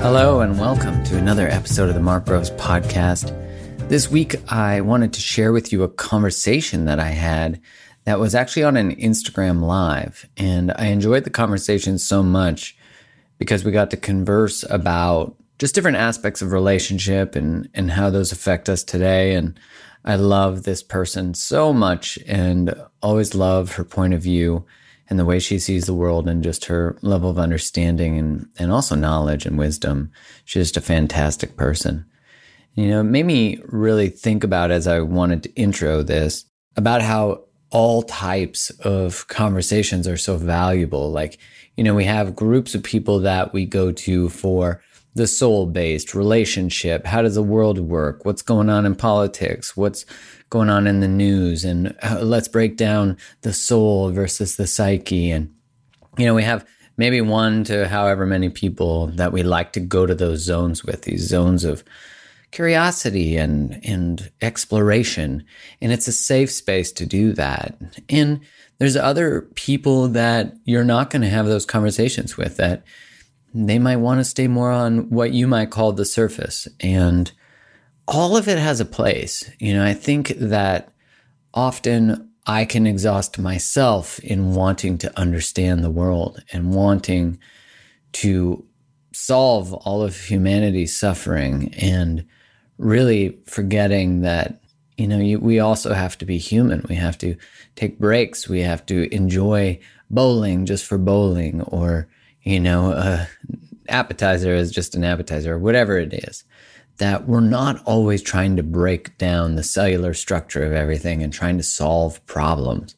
Hello, and welcome to another episode of the Mark Groves podcast. This week, I wanted to share with you a conversation that I had that was actually on an Instagram live. And I enjoyed the conversation so much because we got to converse about just different aspects of relationship and, and how those affect us today. And I love this person so much and always love her point of view and the way she sees the world and just her level of understanding and, and also knowledge and wisdom. She's just a fantastic person. You know, it made me really think about as I wanted to intro this about how all types of conversations are so valuable. Like, you know, we have groups of people that we go to for the soul based relationship. How does the world work? What's going on in politics? What's going on in the news? And uh, let's break down the soul versus the psyche. And, you know, we have maybe one to however many people that we like to go to those zones with, these zones of curiosity and, and exploration. And it's a safe space to do that. And there's other people that you're not going to have those conversations with that they might want to stay more on what you might call the surface. And all of it has a place. You know, I think that often I can exhaust myself in wanting to understand the world and wanting to solve all of humanity's suffering and really forgetting that you know you, we also have to be human we have to take breaks we have to enjoy bowling just for bowling or you know, a appetizer is just an appetizer or whatever it is. That we're not always trying to break down the cellular structure of everything and trying to solve problems.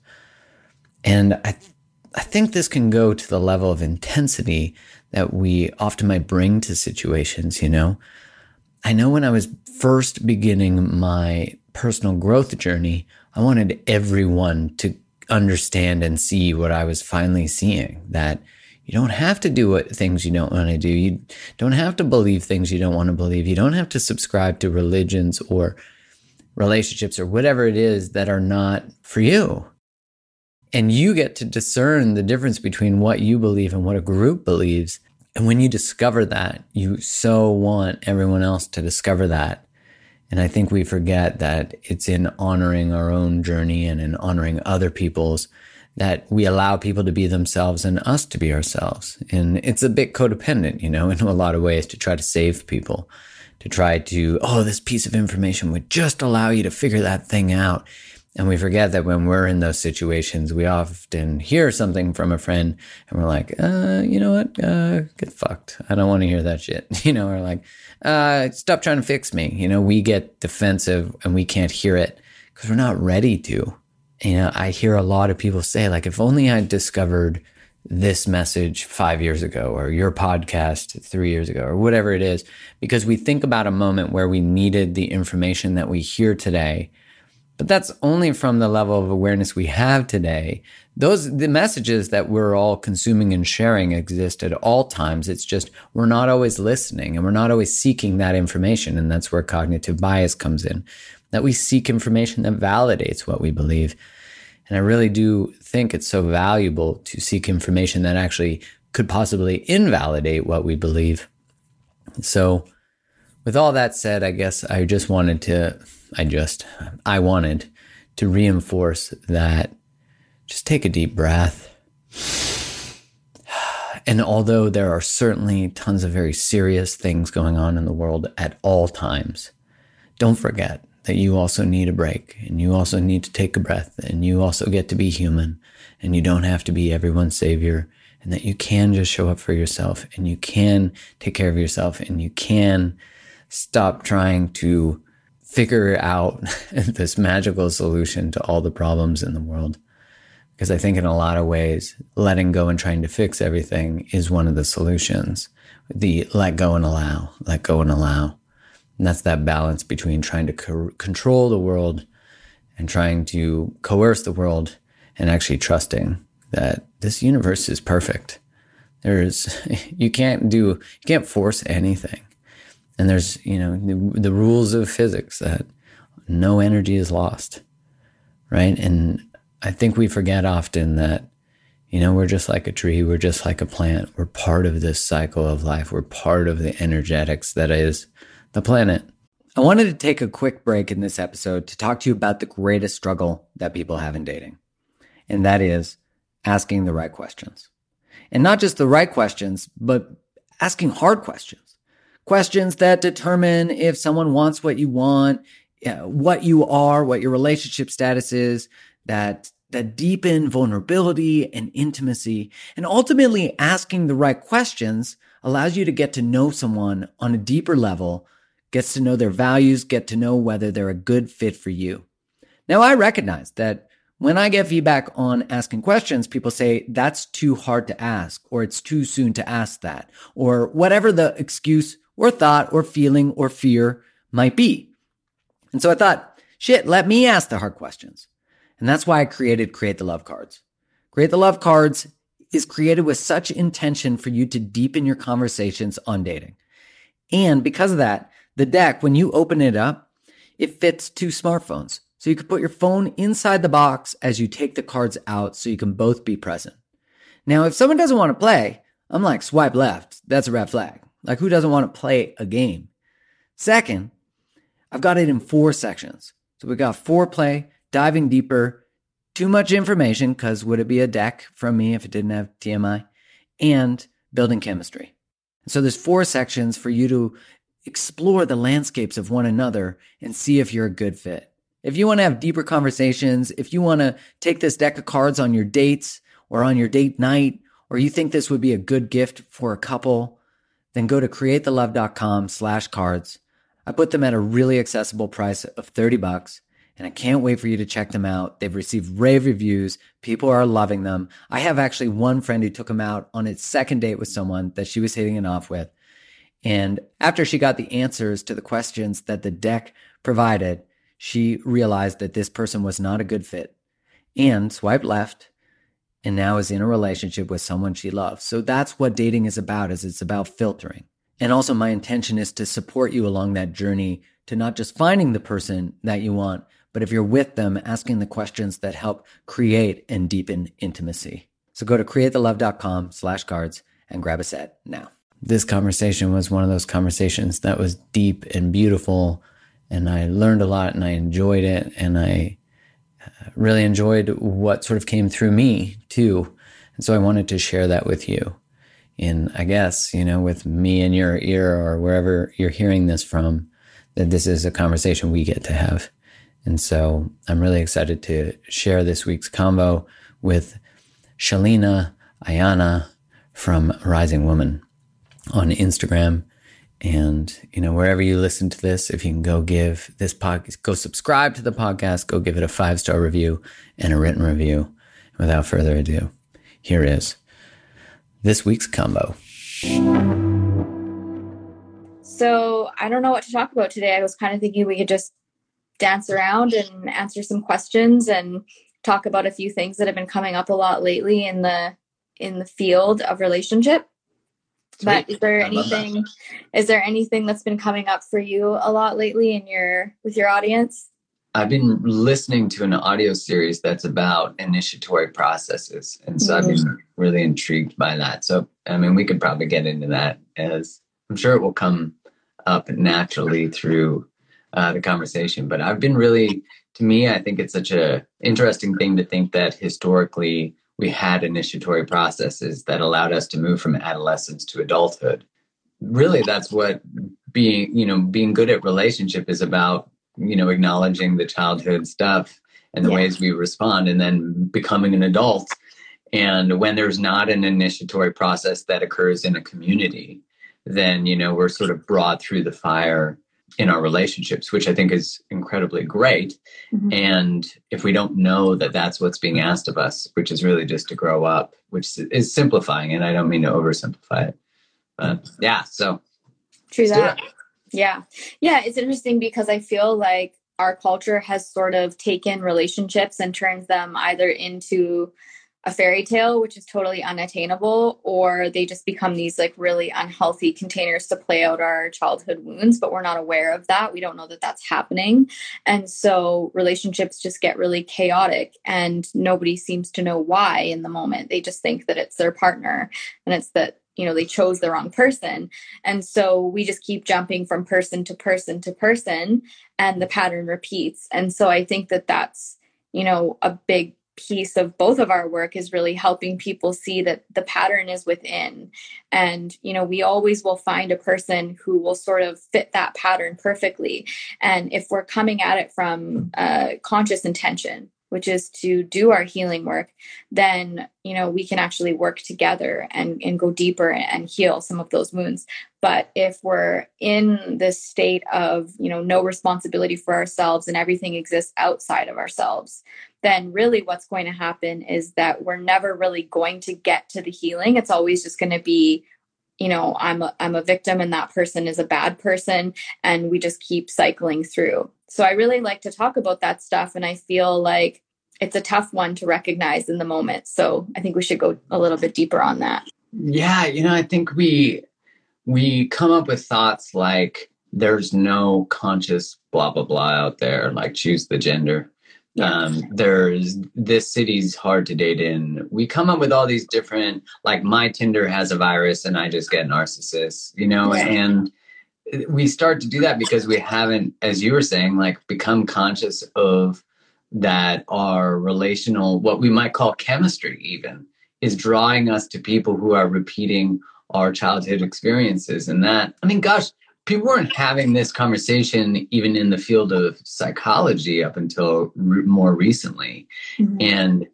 And I, th- I think this can go to the level of intensity that we often might bring to situations, you know. I know when I was first beginning my personal growth journey, I wanted everyone to understand and see what I was finally seeing that you don't have to do what things you don't want to do. You don't have to believe things you don't want to believe. You don't have to subscribe to religions or relationships or whatever it is that are not for you. And you get to discern the difference between what you believe and what a group believes. And when you discover that, you so want everyone else to discover that. And I think we forget that it's in honoring our own journey and in honoring other people's that we allow people to be themselves and us to be ourselves. And it's a bit codependent, you know, in a lot of ways to try to save people, to try to, oh, this piece of information would just allow you to figure that thing out. And we forget that when we're in those situations, we often hear something from a friend and we're like, uh, you know what? Uh, get fucked. I don't want to hear that shit. You know, we're like, uh, stop trying to fix me. You know, we get defensive and we can't hear it because we're not ready to you know, I hear a lot of people say, like, if only I discovered this message five years ago or your podcast three years ago or whatever it is, because we think about a moment where we needed the information that we hear today. But that's only from the level of awareness we have today. Those, the messages that we're all consuming and sharing exist at all times. It's just we're not always listening and we're not always seeking that information. And that's where cognitive bias comes in that we seek information that validates what we believe. And I really do think it's so valuable to seek information that actually could possibly invalidate what we believe. So, with all that said, I guess I just wanted to, I just, I wanted to reinforce that just take a deep breath. And although there are certainly tons of very serious things going on in the world at all times, don't forget that you also need a break and you also need to take a breath and you also get to be human and you don't have to be everyone's savior and that you can just show up for yourself and you can take care of yourself and you can stop trying to figure out this magical solution to all the problems in the world. Because I think in a lot of ways, letting go and trying to fix everything is one of the solutions. The let go and allow, let go and allow. And that's that balance between trying to co- control the world and trying to coerce the world and actually trusting that this universe is perfect. There's, you can't do, you can't force anything. And there's, you know, the, the rules of physics that no energy is lost, right? And I think we forget often that, you know, we're just like a tree, we're just like a plant. We're part of this cycle of life, we're part of the energetics that is the planet. I wanted to take a quick break in this episode to talk to you about the greatest struggle that people have in dating, and that is asking the right questions. And not just the right questions, but asking hard questions. Questions that determine if someone wants what you want, what you are, what your relationship status is, that that deepen vulnerability and intimacy. And ultimately asking the right questions allows you to get to know someone on a deeper level, gets to know their values, get to know whether they're a good fit for you. Now, I recognize that when I get feedback on asking questions, people say that's too hard to ask, or it's too soon to ask that, or whatever the excuse or thought or feeling or fear might be. And so I thought, shit, let me ask the hard questions. And that's why I created Create the Love Cards. Create the Love Cards is created with such intention for you to deepen your conversations on dating. And because of that, the deck, when you open it up, it fits two smartphones. So you can put your phone inside the box as you take the cards out so you can both be present. Now, if someone doesn't want to play, I'm like, swipe left. That's a red flag. Like, who doesn't want to play a game? Second, I've got it in four sections. So we got foreplay, diving deeper, too much information, because would it be a deck from me if it didn't have TMI, and building chemistry. So there's four sections for you to explore the landscapes of one another and see if you're a good fit. If you want to have deeper conversations, if you want to take this deck of cards on your dates or on your date night, or you think this would be a good gift for a couple, then go to createthelove.com slash cards. I put them at a really accessible price of 30 bucks and I can't wait for you to check them out. They've received rave reviews. People are loving them. I have actually one friend who took them out on its second date with someone that she was hitting it off with. And after she got the answers to the questions that the deck provided, she realized that this person was not a good fit and swiped left and now is in a relationship with someone she loves. So that's what dating is about is it's about filtering. And also my intention is to support you along that journey to not just finding the person that you want, but if you're with them, asking the questions that help create and deepen intimacy. So go to createthelove.com slash cards and grab a set now. This conversation was one of those conversations that was deep and beautiful and I learned a lot and I enjoyed it and I uh, really enjoyed what sort of came through me too. And so I wanted to share that with you. In I guess, you know, with me in your ear or wherever you're hearing this from, that this is a conversation we get to have. And so I'm really excited to share this week's combo with Sheleana Aiyana from Rising Woman on Instagram. And, you know, wherever you listen to this, if you can go give this podcast, go subscribe to the podcast, go give it a five star review and a written review. Without further ado, here is this week's combo. So I don't know what to talk about today. I was kind of thinking we could just dance around and answer some questions and talk about a few things that have been coming up a lot lately in the in the field of relationship. But is there anything is there anything that's been coming up for you a lot lately in your with your audience? I've been listening to an audio series that's about initiatory processes and so mm-hmm. i've been really intrigued by that. So i mean we could probably get into that as i'm sure it will come up naturally through uh, the conversation. But i've been really to me i think it's such a interesting thing to think that historically we had initiatory processes that allowed us to move from adolescence to adulthood. Really that's what being you know being good at relationship is about you know acknowledging the childhood stuff and the yeah. ways we respond and then becoming an adult. And when there's not an initiatory process that occurs in a community then you know we're sort of brought through the fire in our relationships, which I think is incredibly great. Mm-hmm. And if we don't know that that's what's being asked of us, which is really just to grow up, which is simplifying, and I don't mean to oversimplify it, but yeah, so true that. Yeah. Yeah. It's interesting because I feel like our culture has sort of taken relationships and turned them either into a fairy tale, which is totally unattainable, or they just become these like really unhealthy containers to play out our childhood wounds, but we're not aware of that. We don't know that that's happening. And so relationships just get really chaotic and nobody seems to know why in the moment. They just think that it's their partner and it's that you know they chose the wrong person and so we just keep jumping from person to person to person and the pattern repeats and so i think that that's you know a big piece of both of our work is really helping people see that the pattern is within. And you know we always will find a person who will sort of fit that pattern perfectly. And if we're coming at it from a conscious intention which is to do our healing work then you know we can actually work together and and go deeper and heal some of those wounds but if we're in this state of you know no responsibility for ourselves and everything exists outside of ourselves then really what's going to happen is that we're never really going to get to the healing. It's always just going to be, you know, I'm a, I'm a victim and that person is a bad person. And we just keep cycling through. So I really like to talk about that stuff. And I feel like it's a tough one to recognize in the moment. So I think we should go a little bit deeper on that. Yeah. You know, I think we, we come up with thoughts like there's no conscious blah, blah, blah out there, like choose the gender um, there's this city's hard to date in. We come up with all these different, like my Tinder has a virus and I just get narcissists, you know, yeah. and we start to do that because we haven't, as you were saying, like become conscious of that are relational, what we might call chemistry, even is drawing us to people who are repeating our childhood experiences. And that, I mean, gosh, people weren't having this conversation even in the field of psychology up until re- more recently mm-hmm. and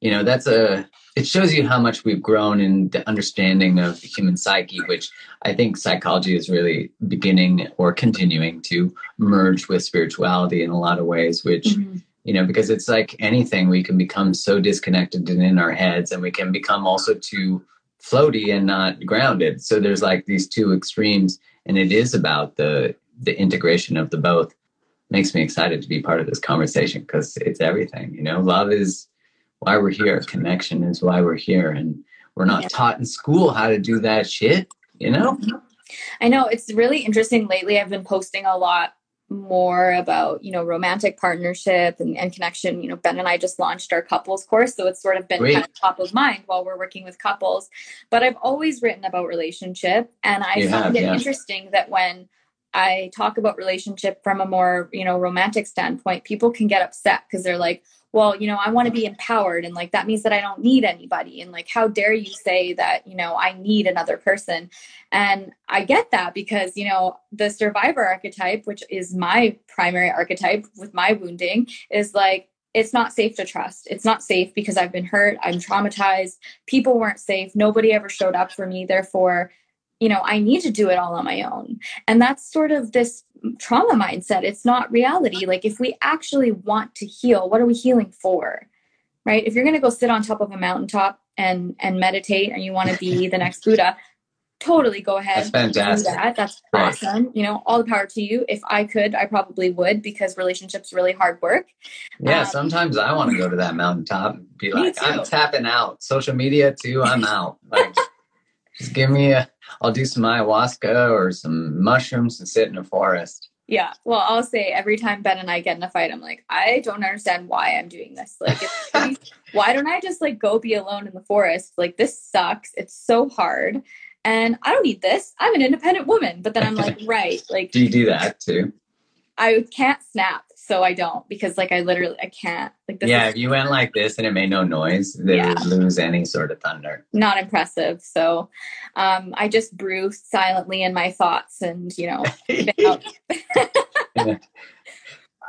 you know that's a it shows you how much we've grown in the understanding of the human psyche which i think psychology is really beginning or continuing to merge with spirituality in a lot of ways which mm-hmm. You know because it's like anything we can become so disconnected and in our heads and we can become also too floaty and not grounded. So there's like these two extremes and it is about the the integration of the both. Makes me excited to be part of this conversation because it's everything you know? Love is why we're here. Connection is why we're here and we're not yeah. taught in school how to do that shit you know? Mm-hmm. I know it's really interesting. Lately i've been posting a lot more about you know romantic partnership and, and, connection. You know ben and i just launched our couples course so it's sort of been kind of top of mind while we're working with couples. But i've always written about relationship and i you found have, it yeah. interesting that when i talk about relationship from a more you know romantic standpoint people can get upset because they're like well, you know, I want to be empowered and like that means that I don't need anybody. And like, how dare you say that, you know, I need another person? And I get that because, you know, the survivor archetype, which is my primary archetype with my wounding, is like, it's not safe to trust. It's not safe because I've been hurt. I'm traumatized. People weren't safe. Nobody ever showed up for me. Therefore, you know, I need to do it all on my own. And that's sort of this trauma mindset. It's not reality. Like, if we actually want to heal, what are we healing for? Right? If you're going to go sit on top of a mountaintop and and meditate and you want to be the next Buddha, totally go ahead. That's fantastic. Do that. That's right. awesome. You know, all the power to you. If I could, I probably would because relationships really hard work. Yeah, um, sometimes I want to go to that mountaintop and be like, I'm tapping out. Social media too, I'm out. Like just give me a I'll do some ayahuasca or some mushrooms and sit in a forest. Yeah. Well, I'll say every time Ben and I get in a fight, I'm like, I don't understand why I'm doing this. Like, why don't I just like go be alone in the forest? Like, this sucks. It's so hard. And I don't need this. I'm an independent woman. But then I'm like, right. Like, do you do that too? I can't snap so I don't because like I literally I can't like this yeah if you went like this and it made no noise they yeah. would lose any sort of thunder not impressive so um I just brew silently in my thoughts and you know yeah.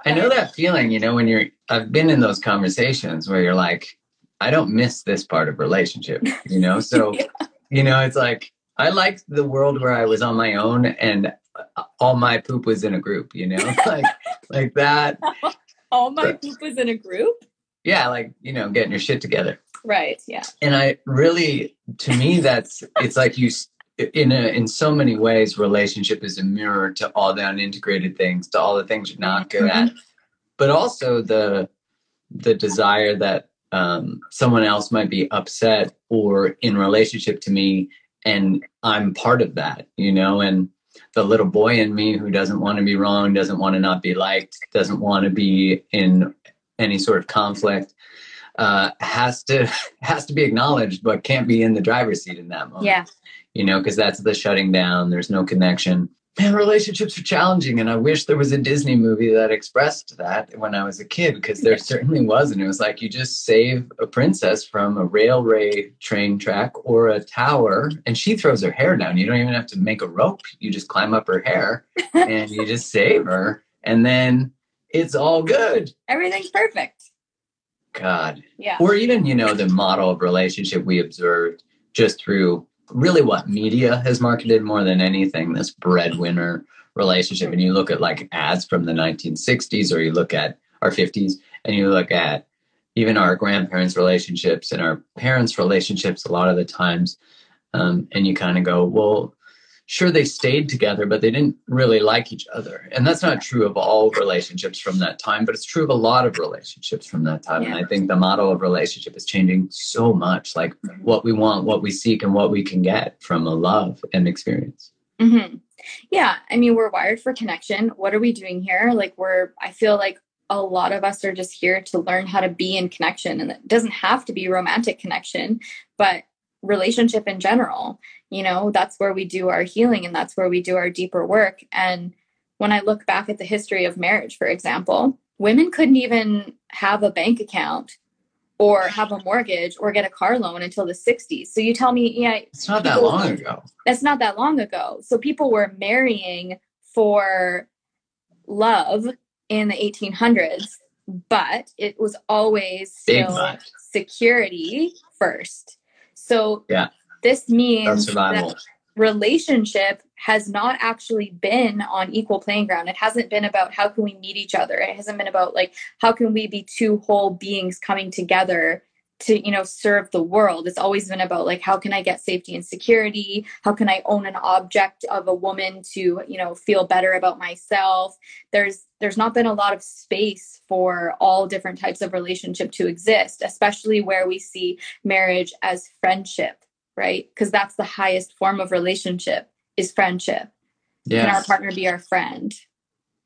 I know that feeling you know when you're I've been in those conversations where you're like I don't miss this part of relationship you know so yeah. you know it's like I liked the world where I was on my own and all my poop was in a group, you know, like like that. all my poop was in a group. Yeah, like you know, getting your shit together. Right. Yeah. And I really, to me, that's it's like you in a, in so many ways, relationship is a mirror to all the unintegrated things, to all the things you're not good mm-hmm. at, but also the the desire that um, someone else might be upset or in relationship to me and i'm part of that you know and the little boy in me who doesn't want to be wrong doesn't want to not be liked doesn't want to be in any sort of conflict uh, has to has to be acknowledged but can't be in the driver's seat in that moment. Yeah. You know because that's the shutting down. There's no connection man, relationships are challenging. And I wish there was a Disney movie that expressed that when I was a kid, because there certainly was. And it was like you just save a princess from a railway train track or a tower, and she throws her hair down. You don't even have to make a rope. You just climb up her hair and you just save her. And then it's all good. Everything's perfect. God. Yeah. Or even, you know, the model of relationship we observed just through really what media has marketed more than anything this breadwinner relationship. And you look at like ads from the 1960s or you look at our 50s and you look at even our grandparents relationships and our parents relationships a lot of the times um, and you kind of go well sure they stayed together but they didn't really like each other and that's not true of all relationships from that time but it's true of a lot of relationships from that time yeah. and i think the model of relationship is changing so much like mm-hmm. what we want what we seek and what we can get from a love and experience mm-hmm. yeah i mean we're wired for connection what are we doing here like we're i feel like a lot of us are just here to learn how to be in connection and it doesn't have to be romantic connection but relationship in general you know that's where we do our healing and that's where we do our deeper work. And when i look back at the history of marriage for example women couldn't even have a bank account or have a mortgage or get a car loan until the 60s so you tell me yeah it's not that long ago. That's not that long ago. So people were marrying for love in the 1800s but it was always still security first so yeah, this means that relationship has not actually been on equal playing ground. It hasn't been about how can we meet each other. It hasn't been about like how can we be two whole beings coming together to you know serve the world. It's always been about like how can i get safety and security? How can i own an object of a woman to you know feel better about myself? There's there's not been a lot of space for all different types of relationship to exist especially where we see marriage as friendship right? Because that's the highest form of relationship is friendship. Yes. can our partner be our friend?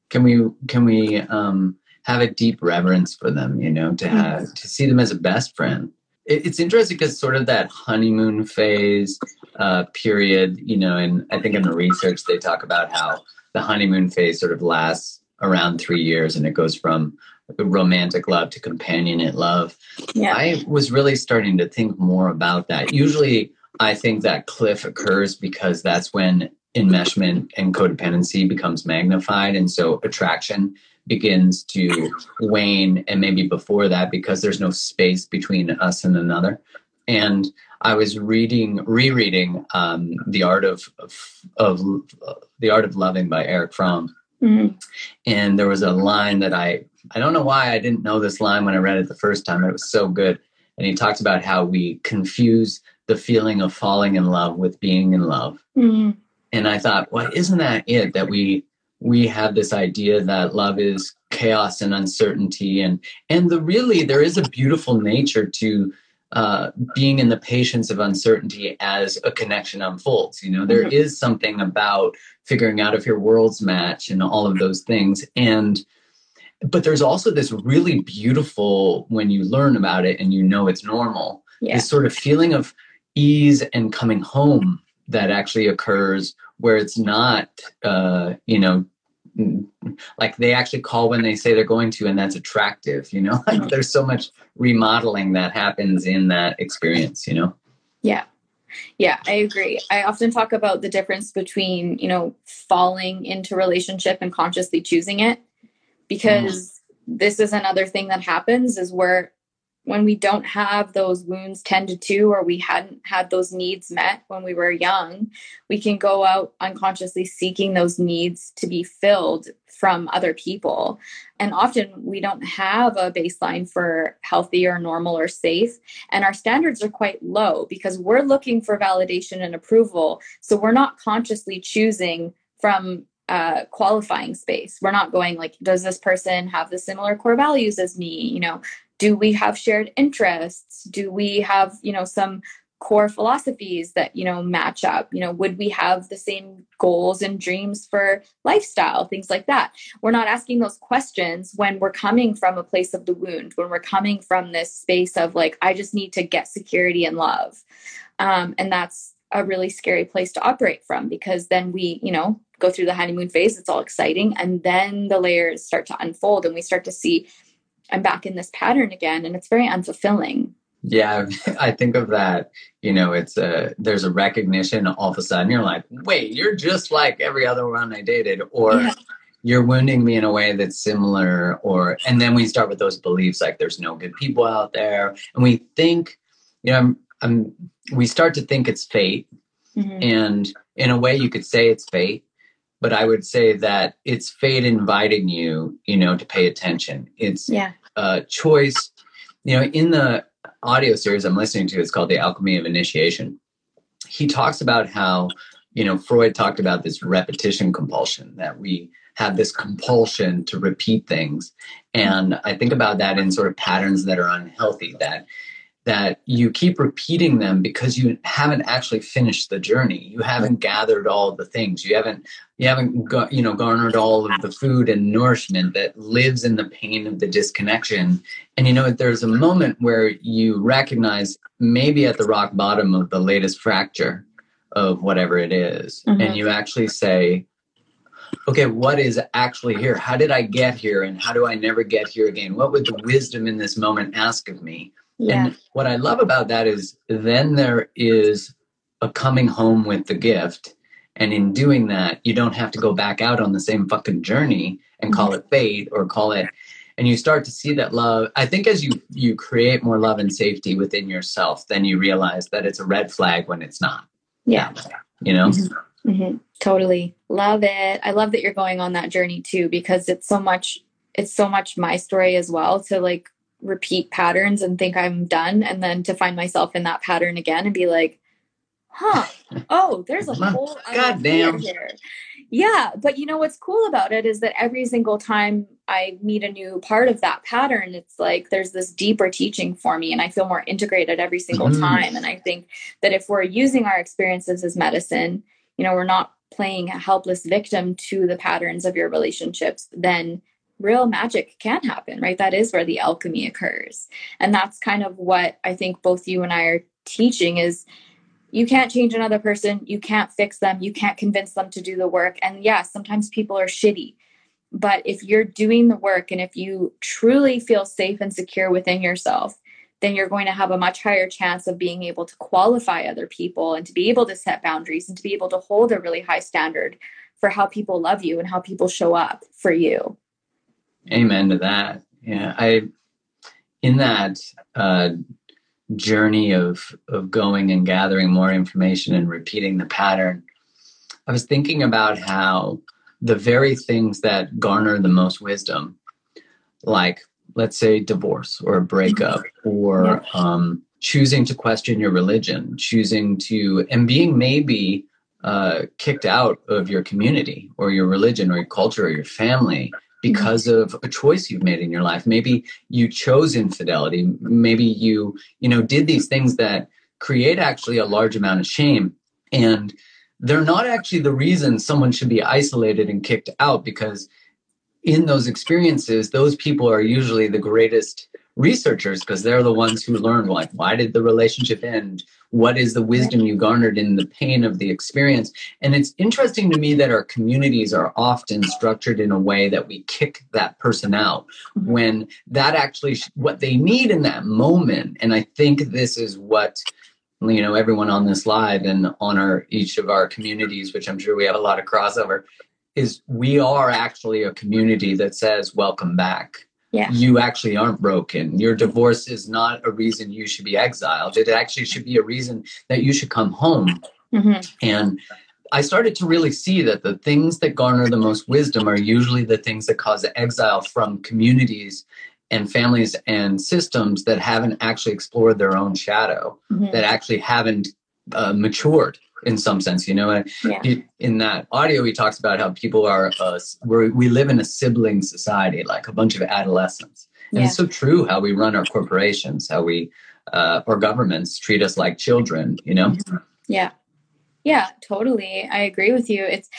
Can we can we um have a deep reverence for them, you know, to have mm-hmm. to see them as a best friend. It, it's interesting because sort of that honeymoon phase uh, period, you know, and I think in the research they talk about how the honeymoon phase sort of lasts around three years and it goes from romantic love to companionate love. Yeah. I was really starting to think more about that. Usually I think that cliff occurs because that's when enmeshment and codependency becomes magnified. And so attraction begins to wane and maybe before that because there's no space between us and another. And i was reading rereading um, the art of, of, of uh, the art of loving by Erich Fromm. Mm-hmm. and there was a line that i i don't know why i didn't know this line when i read it the first time. It was so good. And he talks about how we confuse the feeling of falling in love with being in love. Mm-hmm. And i thought well isn't that it that we we have this idea that love is chaos and uncertainty and and the really there is a beautiful nature to uh, being in the patience of uncertainty as a connection unfolds you know there mm-hmm. is something about figuring out if your worlds match and all of those things and but there's also this really beautiful when you learn about it and you know it's normal yeah. this sort of feeling of ease and coming home that actually occurs where it's not uh, you know like they actually call when they say they're going to and that's attractive you know? Like there's so much remodeling that happens in that experience you know? Yeah. Yeah i agree. I often talk about the difference between you know falling into relationship and consciously choosing it because mm. this is another thing that happens is where when we don't have those wounds tended to or we hadn't had those needs met when we were young we can go out unconsciously seeking those needs to be filled from other people and often we don't have a baseline for healthy or normal or safe and our standards are quite low because we're looking for validation and approval so we're not consciously choosing from uh, qualifying space. We're not going like, does this person have the similar core values as me? You know, do we have shared interests? Do we have you know some core philosophies that you know match up? You know would we have the same goals and dreams for lifestyle? Things like that. We're not asking those questions when we're coming from a place of the wound when we're coming from this space of like i just need to get security and love. Um, and that's a really scary place to operate from because then we you know go through the honeymoon phase it's all exciting and then the layers start to unfold and we start to see i'm back in this pattern again and it's very unfulfilling yeah, I think of that. You know, it's a there's a recognition. All of a sudden, you're like, wait, you're just like every other one I dated, or yeah. you're wounding me in a way that's similar. Or and then we start with those beliefs like there's no good people out there, and we think, you know, I'm, I'm we start to think it's fate, mm-hmm. and in a way, you could say it's fate. But I would say that it's fate inviting you, you know, to pay attention. It's yeah. a choice you know in the audio series I'm listening to. It's called The Alchemy of Initiation. He talks about how, you know, Freud talked about this repetition compulsion, that we have this compulsion to repeat things. And I think about that in sort of patterns that are unhealthy, that that you keep repeating them because you haven't actually finished the journey you haven't gathered all the things you haven't you haven't you know garnered all of the food and nourishment that lives in the pain of the disconnection and you know there's a moment where you recognize maybe at the rock bottom of the latest fracture of whatever it is, mm-hmm. and you actually say okay, what is actually here? How did I get here? And how do I never get here again? What would the wisdom in this moment ask of me? Yeah. And what I love about that is then there is a coming home with the gift. And in doing that, you don't have to go back out on the same fucking journey and call it fate or call it and you start to see that love i think as you you create more love and safety within yourself then you realize that it's a red flag when it's not yeah you know mm-hmm. Mm-hmm. totally love it i love that you're going on that journey too because it's so much it's so much my story as well to like repeat patterns and think I'm done and then to find myself in that pattern again and be like, huh, oh, there's a whole goddamn here. Yeah, but you know what's cool about it is that every single time I meet a new part of that pattern, it's like there's this deeper teaching for me and I feel more integrated every single mm. time. And I think that if we're using our experiences as medicine, you know, we're not playing a helpless victim to the patterns of your relationships, then real magic can happen, right? That is where the alchemy occurs. And that's kind of what I think both you and I are teaching is you can't change another person, you can't fix them, you can't convince them to do the work. And yeah, sometimes people are shitty. But if you're doing the work and if you truly feel safe and secure within yourself, then you're going to have a much higher chance of being able to qualify other people and to be able to set boundaries and to be able to hold a really high standard for how people love you and how people show up for you. Amen to that. Yeah, I in that uh, journey of of going and gathering more information and repeating the pattern. I was thinking about how the very things that garner the most wisdom, like let's say divorce or a breakup or um, choosing to question your religion, choosing to and being maybe uh, kicked out of your community or your religion or your culture or your family because mm-hmm. of a choice you've made in your life. Maybe you chose infidelity. Maybe you you know did these things that create actually a large amount of shame. And they're not actually the reason someone should be isolated and kicked out because in those experiences those people are usually the greatest researchers because they're the ones who learn like why did the relationship end what is the wisdom you garnered in the pain of the experience and it's interesting to me that our communities are often structured in a way that we kick that person out mm-hmm. when that actually what they need in that moment and i think this is what you know everyone on this live and on our each of our communities which i'm sure we have a lot of crossover is we are actually a community that says welcome back yeah. you actually aren't broken. Your divorce is not a reason you should be exiled. It actually should be a reason that you should come home. Mm-hmm. And I started to really see that the things that garner the most wisdom are usually the things that cause exile from communities and families and systems that haven't actually explored their own shadow, mm-hmm. that actually haven't uh, matured in some sense, you know. And yeah. in that audio, he talks about how people are uh, we live in a sibling society, like a bunch of adolescents, And yeah. it's so true how we run our corporations, how we uh, or governments treat us like children, you know? Mm-hmm. Yeah. Yeah, totally. I agree with you. It's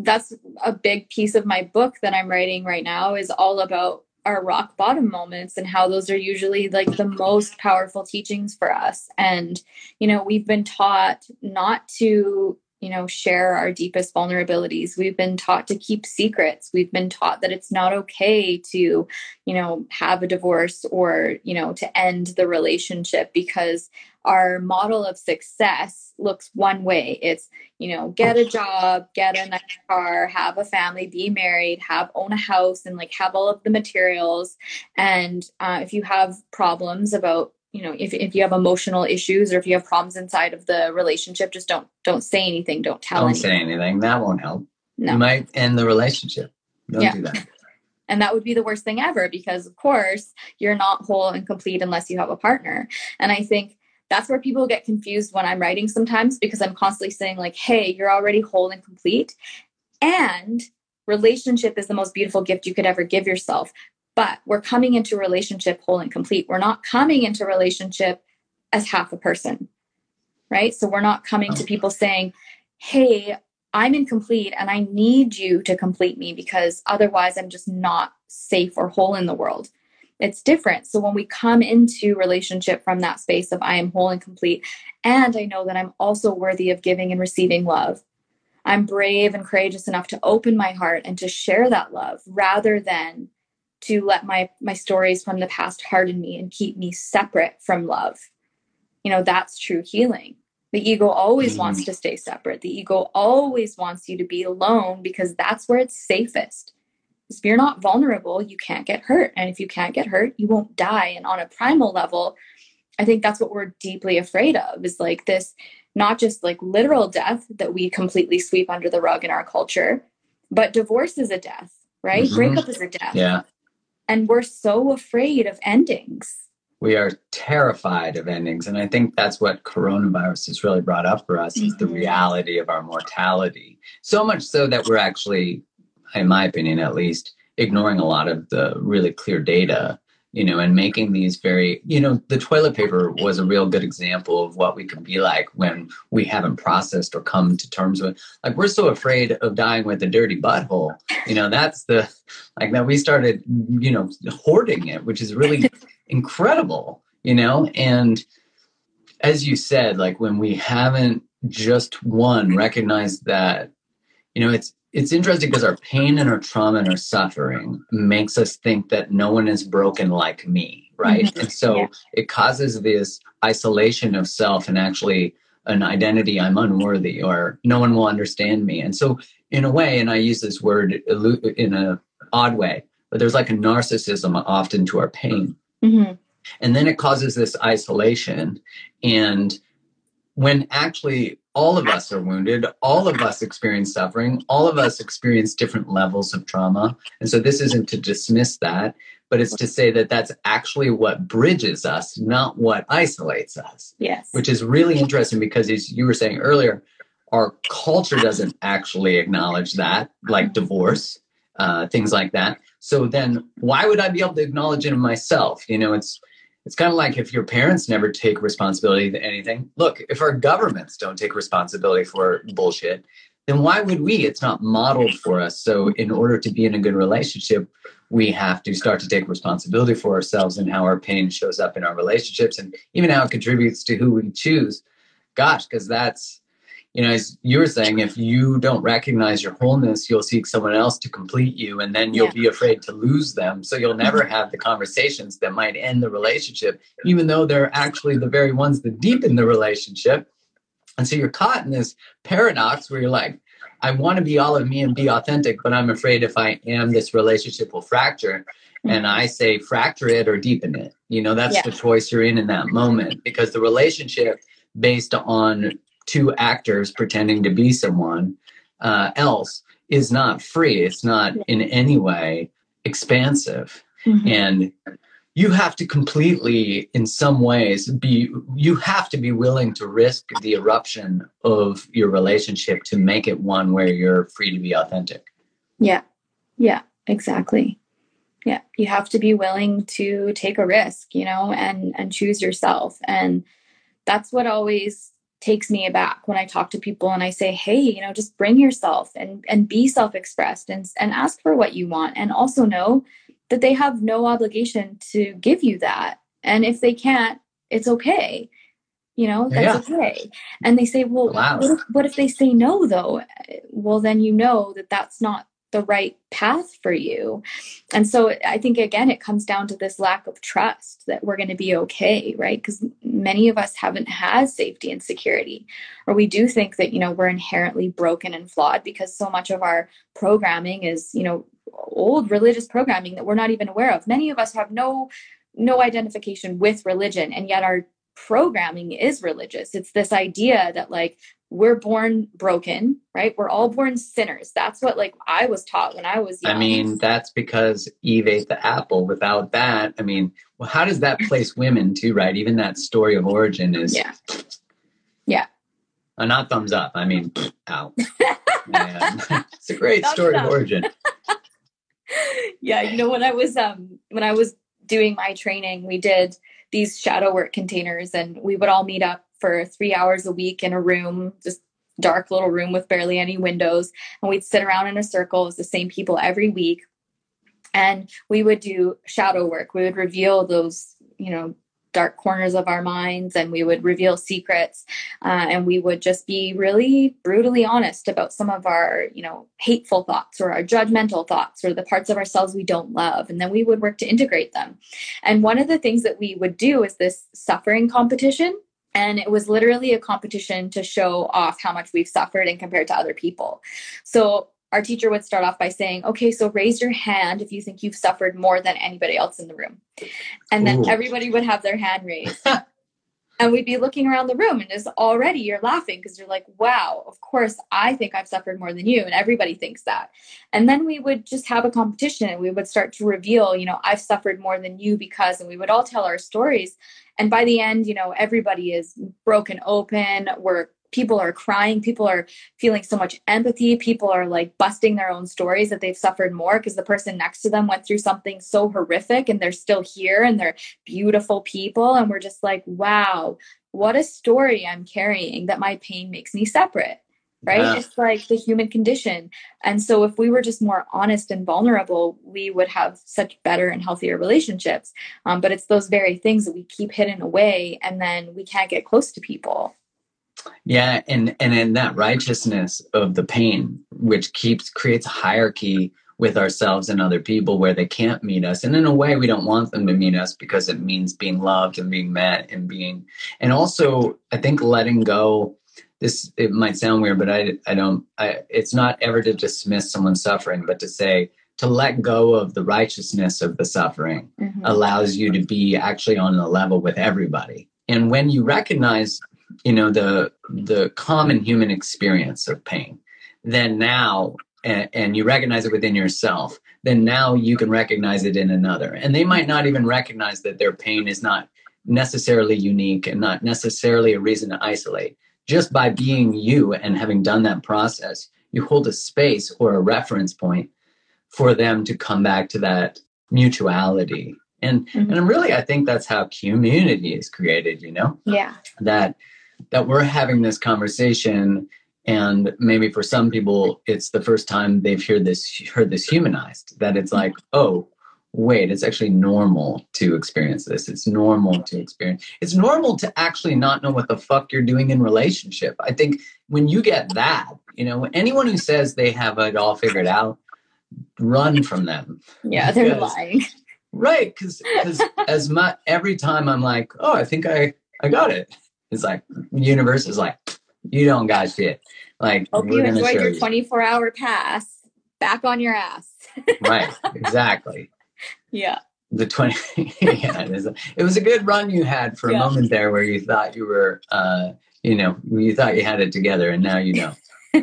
that's a big piece of my book that I'm writing right now is all about our rock bottom moments and how those are usually like the most powerful teachings for us. And, you know, we've been taught not to you know share our deepest vulnerabilities. We've been taught to keep secrets. We've been taught that it's not okay to you know have a divorce or you know to end the relationship because our model of success looks one way. It's you know get a job get a nice car have a family be married have own a house and like have all of the materials. And uh, if you have problems about you know if, if you have emotional issues or if you have problems inside of the relationship just don't don't say anything don't tell don't anything. say anything. That won't help. No. you might end the relationship. Don't yeah. do that. And that would be the worst thing ever because of course you're not whole and complete unless you have a partner. And i think that's where people get confused when i'm writing sometimes because i'm constantly saying like hey you're already whole and complete. And relationship is the most beautiful gift you could ever give yourself but we're coming into relationship whole and complete. We're not coming into relationship as half a person, right? So we're not coming to people saying, hey, I'm incomplete and I need you to complete me because otherwise I'm just not safe or whole in the world. It's different. So when we come into relationship from that space of I am whole and complete, and I know that I'm also worthy of giving and receiving love, I'm brave and courageous enough to open my heart and to share that love rather than to let my my stories from the past harden me and keep me separate from love. You know that's true healing. The ego always mm-hmm. wants to stay separate. The ego always wants you to be alone because that's where it's safest. If you're not vulnerable you can't get hurt. And if you can't get hurt you won't die. And on a primal level i think that's what we're deeply afraid of is like this not just like literal death that we completely sweep under the rug in our culture but divorce is a death right? Mm-hmm. breakup is a death. Yeah and we're so afraid of endings we are terrified of endings and i think that's what coronavirus has really brought up for us mm-hmm. is the mm-hmm. reality of our mortality so much so that we're actually in my opinion at least ignoring a lot of the really clear data you know, and making these very, you know, the toilet paper was a real good example of what we can be like when we haven't processed or come to terms with. Like, we're so afraid of dying with a dirty butthole. You know, that's the, like, that we started, you know, hoarding it, which is really incredible, you know? And as you said, like, when we haven't just one recognized that, you know, it's, it's interesting because our pain and our trauma and our suffering makes us think that no one is broken like me right mm-hmm. and so yeah. it causes this isolation of self and actually an identity i'm unworthy or no one will understand me and so in a way and i use this word in a odd way but there's like a narcissism often to our pain mm-hmm. and then it causes this isolation and when actually all of us are wounded, all of us experience suffering, all of us experience different levels of trauma. And so this isn't to dismiss that, but it's to say that that's actually what bridges us, not what isolates us. Yes. Which is really interesting because as you were saying earlier, our culture doesn't actually acknowledge that, like divorce, uh, things like that. So then why would I be able to acknowledge it in myself? You know, it's it's kind of like if your parents never take responsibility for anything. Look, if our governments don't take responsibility for bullshit, then why would we? It's not modeled for us. So, in order to be in a good relationship, we have to start to take responsibility for ourselves and how our pain shows up in our relationships and even how it contributes to who we choose. Gosh, because that's you know, as you were saying, if you don't recognize your wholeness, you'll seek someone else to complete you, and then you'll yeah. be afraid to lose them. So you'll never mm-hmm. have the conversations that might end the relationship, even though they're actually the very ones that deepen the relationship. And so you're caught in this paradox where you're like, I want to be all of me and be authentic, but I'm afraid if I am, this relationship will fracture. And mm-hmm. I say, fracture it or deepen it. You know, that's yeah. the choice you're in in that moment because the relationship based on two actors pretending to be someone uh, else is not free. It's not in any way expansive. Mm-hmm. And you have to completely, in some ways, be, you have to be willing to risk the eruption of your relationship to make it one where you're free to be authentic. Yeah. Yeah, exactly. yeah you have to be willing to take a risk you know and and choose yourself and that's what always takes me aback when i talk to people and i say hey you know just bring yourself and and be self-expressed and and ask for what you want and also know that they have no obligation to give you that and if they can't it's okay you know that's yeah. okay and they say well wow. what, if, what if they say no though well then you know that that's not the right path for you. And so I think, again, it comes down to this lack of trust that we're going to be okay, right? Because many of us haven't had safety and security, or we do think that, you know, we're inherently broken and flawed because so much of our programming is, you know, old religious programming that we're not even aware of. Many of us have no no identification with religion and yet our programming is religious. It's this idea that like we're born broken, right? We're all born sinners. That's what like I was taught when I was young. I mean, that's because Eve ate the apple. Without that, I mean, well, how does that place women too, right? Even that story of origin is Yeah. Yeah. Uh, not thumbs up. I mean, ow. it's a great thumbs story up. of origin. yeah, you know when I was um when I was doing my training, we did these shadow work containers and we would all meet up for three hours a week in a room, just dark little room with barely any windows. And we'd sit around in a circle as the same people every week. And we would do shadow work. We would reveal those, you know, dark corners of our minds and we would reveal secrets uh, and we would just be really brutally honest about some of our you know hateful thoughts or our judgmental thoughts or the parts of ourselves we don't love and then we would work to integrate them and one of the things that we would do is this suffering competition and it was literally a competition to show off how much we've suffered and compared to other people so our teacher would start off by saying, okay, so raise your hand if you think you've suffered more than anybody else in the room. And then Ooh. everybody would have their hand raised. and we'd be looking around the room and just already you're laughing because you're like, wow, of course I think I've suffered more than you. And everybody thinks that. And then we would just have a competition and we would start to reveal, you know, I've suffered more than you because, and we would all tell our stories. And by the end, you know, everybody is broken open. We're people are crying people are feeling so much empathy people are like busting their own stories that they've suffered more because the person next to them went through something so horrific and they're still here and they're beautiful people. And we're just like wow what a story i'm carrying that my pain makes me separate. Right? Yeah. it's like the human condition. And so if we were just more honest and vulnerable we would have such better and healthier relationships. Um, but it's those very things that we keep hidden away and then we can't get close to people yeah, and and in that righteousness of the pain, which keeps creates hierarchy with ourselves and other people where they can't meet us. And in a way, we don't want them to meet us because it means being loved and being met and being, and also I think letting go. This it might sound weird, but I I don't. I, it's not ever to dismiss someone's suffering, but to say to let go of the righteousness of the suffering mm-hmm. allows you to be actually on a level with everybody. And when you recognize you know the the common human experience of pain. Then now and, and, you recognize it within yourself then now you can recognize it in another. And they might not even recognize that their pain is not necessarily unique and not necessarily a reason to isolate. Just by being you and having done that process you hold a space or a reference point for them to come back to that mutuality. And mm-hmm. and really i think that's how community is created you know? Yeah. That that we're having this conversation and maybe for some people it's the first time they've heard this heard this humanized that it's like oh wait it's actually normal to experience this. It's normal to experience it's normal to actually not know what the fuck you're doing in relationship. I think when you get that you know anyone who says they have it all figured out run from them. Yeah they're because, lying. Right because as my every time i'm like oh i think i i got it it's like universe is like, you don't got shit. Like hope you enjoyed your 24 hour pass. Back on your ass. right. Exactly. Yeah. The 20 yeah, it, is a, it was a good run you had for a yeah. moment there where you thought you were uh you know, you thought you had it together and now you know.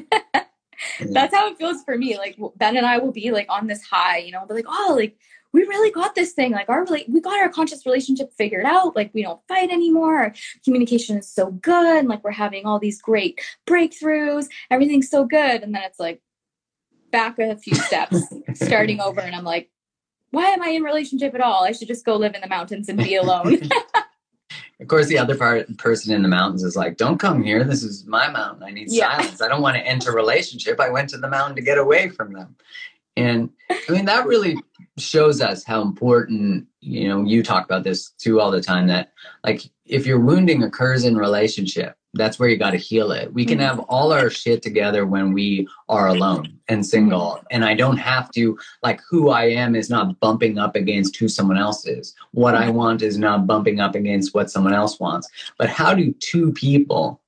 That's how it feels for me. Like Ben and I will be like on this high, you know, be like, oh, like we really got this thing. Like our we got our conscious relationship figured out. Like we don't fight anymore. Our communication is so good. And like we're having all these great breakthroughs. Everything's so good. And then it's like back a few steps, starting over. And I'm like, why am I in relationship at all? I should just go live in the mountains and be alone. of course, the other part person in the mountains is like, don't come here. This is my mountain. I need yeah. silence. I don't want to enter relationship. I went to the mountain to get away from them. And I mean, that really shows us how important, you know, you talk about this too all the time that like if your wounding occurs in relationship, that's where you got to heal it. We can mm-hmm. have all our shit together when we are alone and single. Mm-hmm. And I don't have to, like, who I am is not bumping up against who someone else is. What I mm-hmm. want is not bumping up against what someone else wants. But how do two people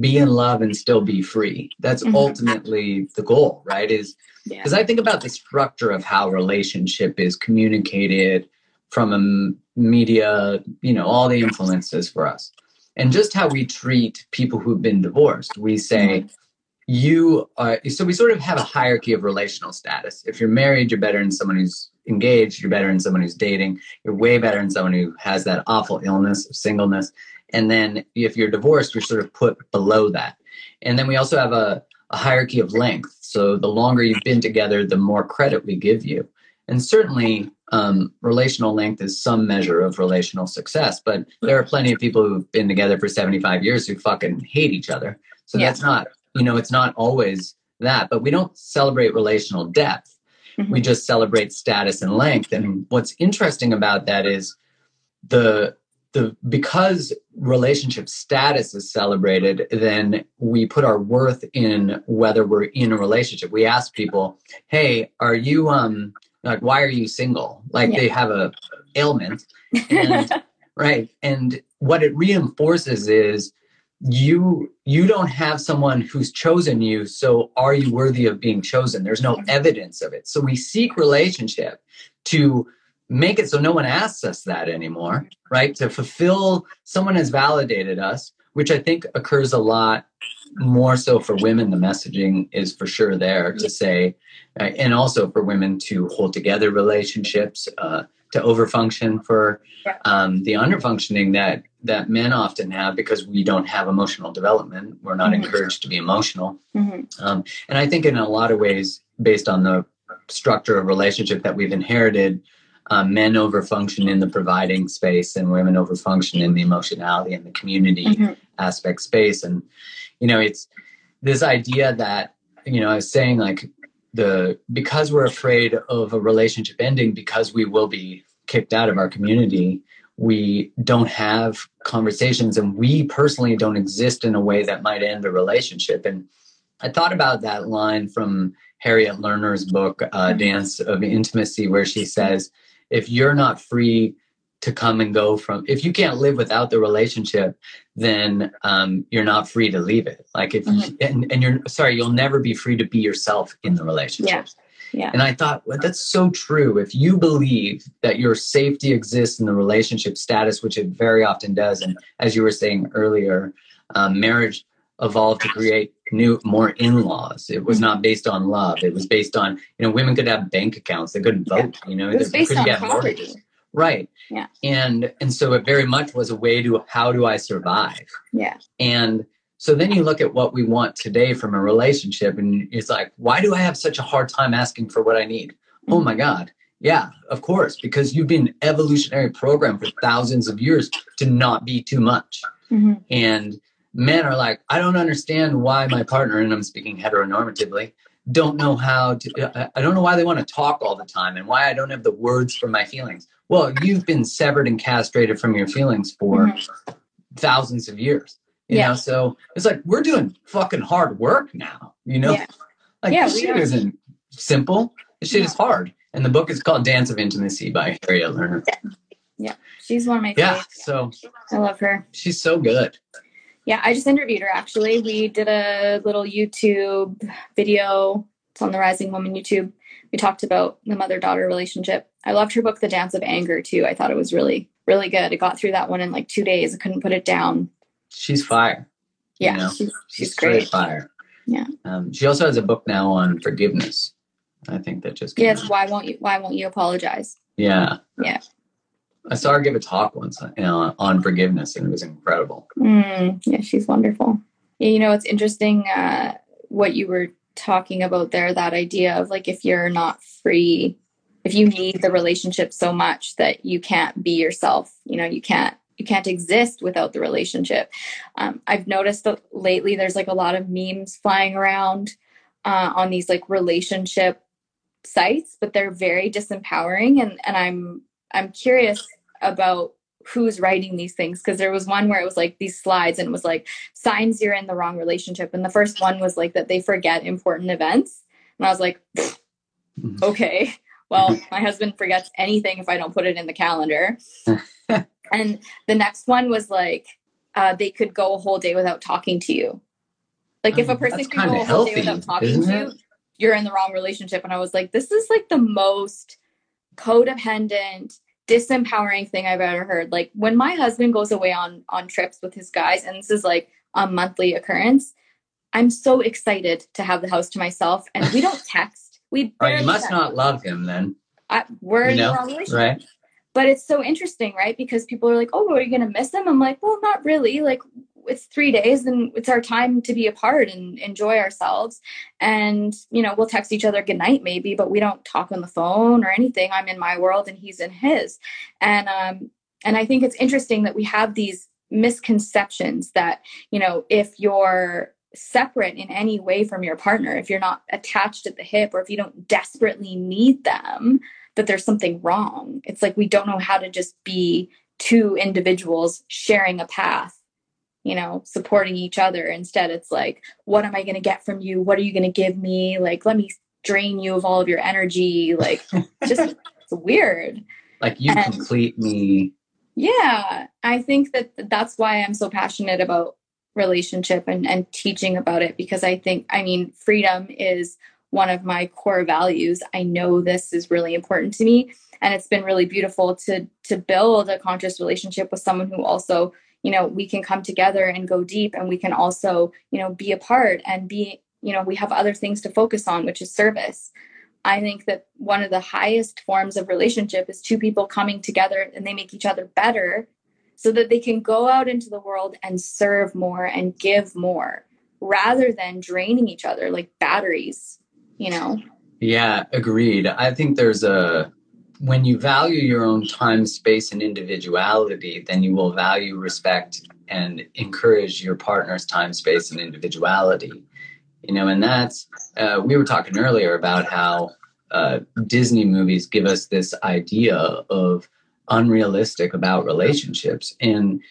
be in love and still be free? That's ultimately the goal, right? Is because yeah. I think about the structure of how relationship is communicated from a media, you know, all the influences for us and just how we treat people who've been divorced. We say, mm-hmm. you are, so we sort of have a hierarchy of relational status. If you're married, you're better than someone who's engaged, you're better than someone who's dating, you're way better than someone who has that awful illness of singleness. And then if you're divorced, you're sort of put below that. And then we also have a, a hierarchy of length. So the longer you've been together, the more credit we give you. And certainly, um, relational length is some measure of relational success, but there are plenty of people who've been together for 75 years who fucking hate each other. So yeah. that's not, you know, it's not always that, but we don't celebrate relational depth. Mm-hmm. We just celebrate status and length. And what's interesting about that is the the because relationship status is celebrated, then we put our worth in whether we're in a relationship. We ask people, "Hey, are you um like why are you single? Like yeah. they have a ailment. And, right. And what it reinforces is you you don't have someone who's chosen you so are you worthy of being chosen? There's no evidence of it. So we seek relationship to make it so no one asks us that anymore right to fulfill someone has validated us which i think occurs a lot more so for women the messaging is for sure there to say uh, and also for women to hold together relationships, uh, to overfunction for um, the underfunctioning that that men often have because we don't have emotional development. We're not mm-hmm. encouraged to be emotional, mm-hmm. um, and I think in a lot of ways, based on the structure of relationship that we've inherited. Um, men overfunction in the providing space and women overfunction in the emotionality and the community mm-hmm. aspect space. And you know it's this idea that you know i was saying like the because we're afraid of a relationship ending because we will be kicked out of our community we don't have conversations and we personally don't exist in a way that might end a relationship. And i thought about that line from harriet lerner's book uh, dance of intimacy where she says if you're not free to come and go from if you can't live without the relationship then um, you're not free to leave it like if mm-hmm. and, and you're sorry you'll never be free to be yourself in the relationship yeah. yeah. and i thought well, that's so true if you believe that your safety exists in the relationship status which it very often does and as you were saying earlier um, marriage evolved to create new more in-laws it was not based on love it was based on you know women could have bank accounts they couldn't vote yeah. you know it was based on property Right. Yeah. And and so it very much was a way to how do I survive? Yeah. And so then you look at what we want today from a relationship and it's like, why do I have such a hard time asking for what I need? Mm-hmm. Oh my God. Yeah, of course, because you've been evolutionary programmed for thousands of years to not be too much. Mm-hmm. And men are like, I don't understand why my partner, and I'm speaking heteronormatively, don't know how to, I don't know why they want to talk all the time and why I don't have the words for my feelings. Well, you've been severed and castrated from your feelings for mm-hmm. thousands of years. You yeah. know, so it's like we're doing fucking hard work now. You know, yeah. like yeah, this shit isn't simple. This shit yeah. is hard. And the book is called Dance of Intimacy by Harriet Lerner. Yeah, yeah. she's one of my favorite. yeah. So I love her. She's so good. Yeah, I just interviewed her actually. We did a little YouTube video. It's on the Rising Woman YouTube. We talked about the mother daughter relationship. I loved her book, The Dance of Anger, too. I thought it was really, really good. I got through that one in like two days. I couldn't put it down. She's fire. Yeah, you know? she's, she's, she's great. fire. Yeah. Um, she also has a book now on forgiveness. I think that just yes. Why won't you? Why won't you apologize? Yeah. Yeah. I saw her give a talk once you on forgiveness, and it was incredible. Mm, yeah, she's wonderful. Yeah, you know, it's interesting uh, what you were talking about there. That idea of like if you're not free if you need the relationship so much that you can't be yourself you know you can't you can't exist without the relationship um, i've noticed that lately there's like a lot of memes flying around uh, on these like relationship sites but they're very disempowering and and i'm i'm curious about who's writing these things because there was one where it was like these slides and it was like signs you're in the wrong relationship. And the first one was like that they forget important events. And i was like mm-hmm. okay well my husband forgets anything if i don't put it in the calendar. And the next one was like uh, they could go a whole day without talking to you. Like if a person That's can go a whole day without talking to you you're in the wrong relationship. And i was like this is like the most codependent disempowering thing I've ever heard. Like when my husband goes away on on trips with his guys, and this is like a monthly occurrence, I'm so excited to have the house to myself, and we don't text. We right, you must text. not love him then. I, we're you know, in the wrong relationship. Right. But it's so interesting, right? Because people are like, "Oh, are you going to miss him?" I'm like, "Well, not really. Like, it's three days and it's our time to be apart and enjoy ourselves. And you know we'll text each other good night maybe but we don't talk on the phone or anything. I'm in my world and he's in his. And um and i think it's interesting that we have these misconceptions that you know if you're separate in any way from your partner if you're not attached at the hip or if you don't desperately need them that there's something wrong. It's like we don't know how to just be two individuals sharing a path you know, supporting each other. Instead, it's like, what am I going to get from you? What are you going to give me? Like, let me drain you of all of your energy. Like, just it's weird. Like, you and, complete me. Yeah. I think that that's why I'm so passionate about relationship and, and teaching about it because I think, I mean, freedom is one of my core values. I know this is really important to me. And it's been really beautiful to to build a conscious relationship with someone who also you know we can come together and go deep and we can also you know be apart and be you know we have other things to focus on which is service. I think that one of the highest forms of relationship is two people coming together and they make each other better so that they can go out into the world and serve more and give more rather than draining each other like batteries you know? Yeah agreed. I think there's a when you value your own time, space, and individuality, then you will value, respect, and encourage your partner's time, space, and individuality. You know, and that's, uh, we were talking earlier about how uh, Disney movies give us this idea of unrealistic about relationships. And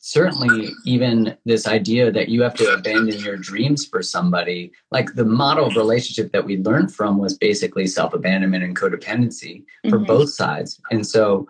certainly even this idea that you have to abandon your dreams for somebody like the model of relationship that we learned from was basically self-abandonment and codependency for mm-hmm. both sides. And so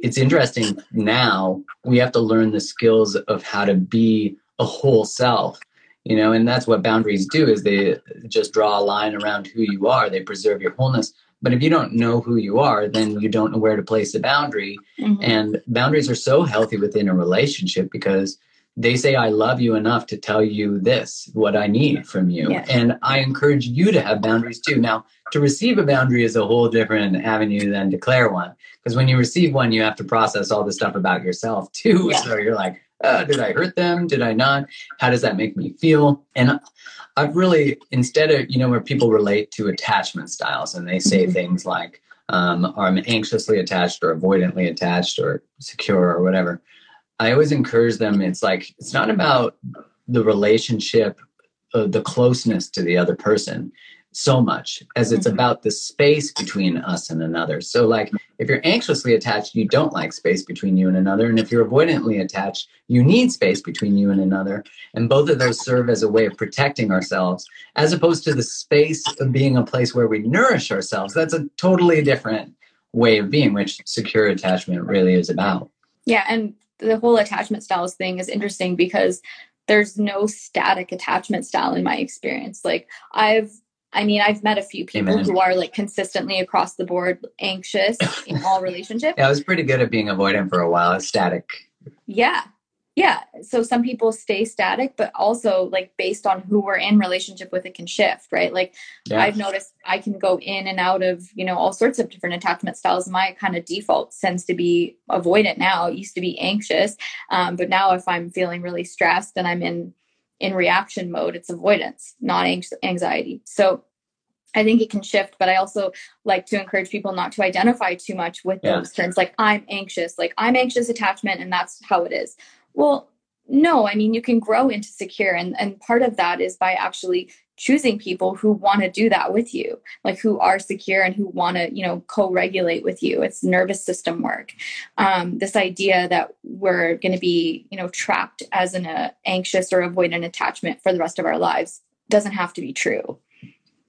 it's interesting now we have to learn the skills of how to be a whole self you know and that's what boundaries do is they just draw a line around who you are. They preserve your wholeness but if you don't know who you are, then you don't know where to place the boundary. Mm-hmm. And boundaries are so healthy within a relationship because they say, I love you enough to tell you this, what I need from you. Yes. And I encourage you to have boundaries too. Now, to receive a boundary is a whole different avenue than declare one. Because when you receive one, you have to process all the stuff about yourself too. Yeah. So you're like, oh, did I hurt them? Did I not? How does that make me feel? And I've really, instead of, you know, where people relate to attachment styles and they say mm-hmm. things like, um, I'm anxiously attached or avoidantly attached or secure or whatever. I always encourage them. It's like, it's not about the relationship, uh, the closeness to the other person so much as it's mm-hmm. about the space between us and another. So, like, if you're anxiously attached, you don't like space between you and another. And if you're avoidantly attached, you need space between you and another. And both of those serve as a way of protecting ourselves, as opposed to the space of being a place where we nourish ourselves. That's a totally different way of being, which secure attachment really is about. Yeah. And the whole attachment styles thing is interesting because there's no static attachment style in my experience. Like, I've I mean, I've met a few people Amen. who are like consistently across the board anxious in all relationships. Yeah, I was pretty good at being avoidant for a while, static. Yeah. Yeah. So some people stay static, but also like based on who we're in relationship with, it can shift, right? Like yeah. I've noticed I can go in and out of, you know, all sorts of different attachment styles. My kind of default tends to be avoidant now. It used to be anxious. Um, but now if I'm feeling really stressed and I'm in in reaction mode it's avoidance not anxiety so I think it can shift, but I also like to encourage people not to identify too much with yeah. those terms like I'm anxious, like I'm anxious attachment and that's how it is. Well, no, I mean you can grow into secure and and part of that is by actually choosing people who want to do that with you like who are secure and who want to you know co-regulate with you. It's nervous system work. Um, this idea that we're going to be you know trapped as an uh, anxious or avoidant attachment for the rest of our lives doesn't have to be true.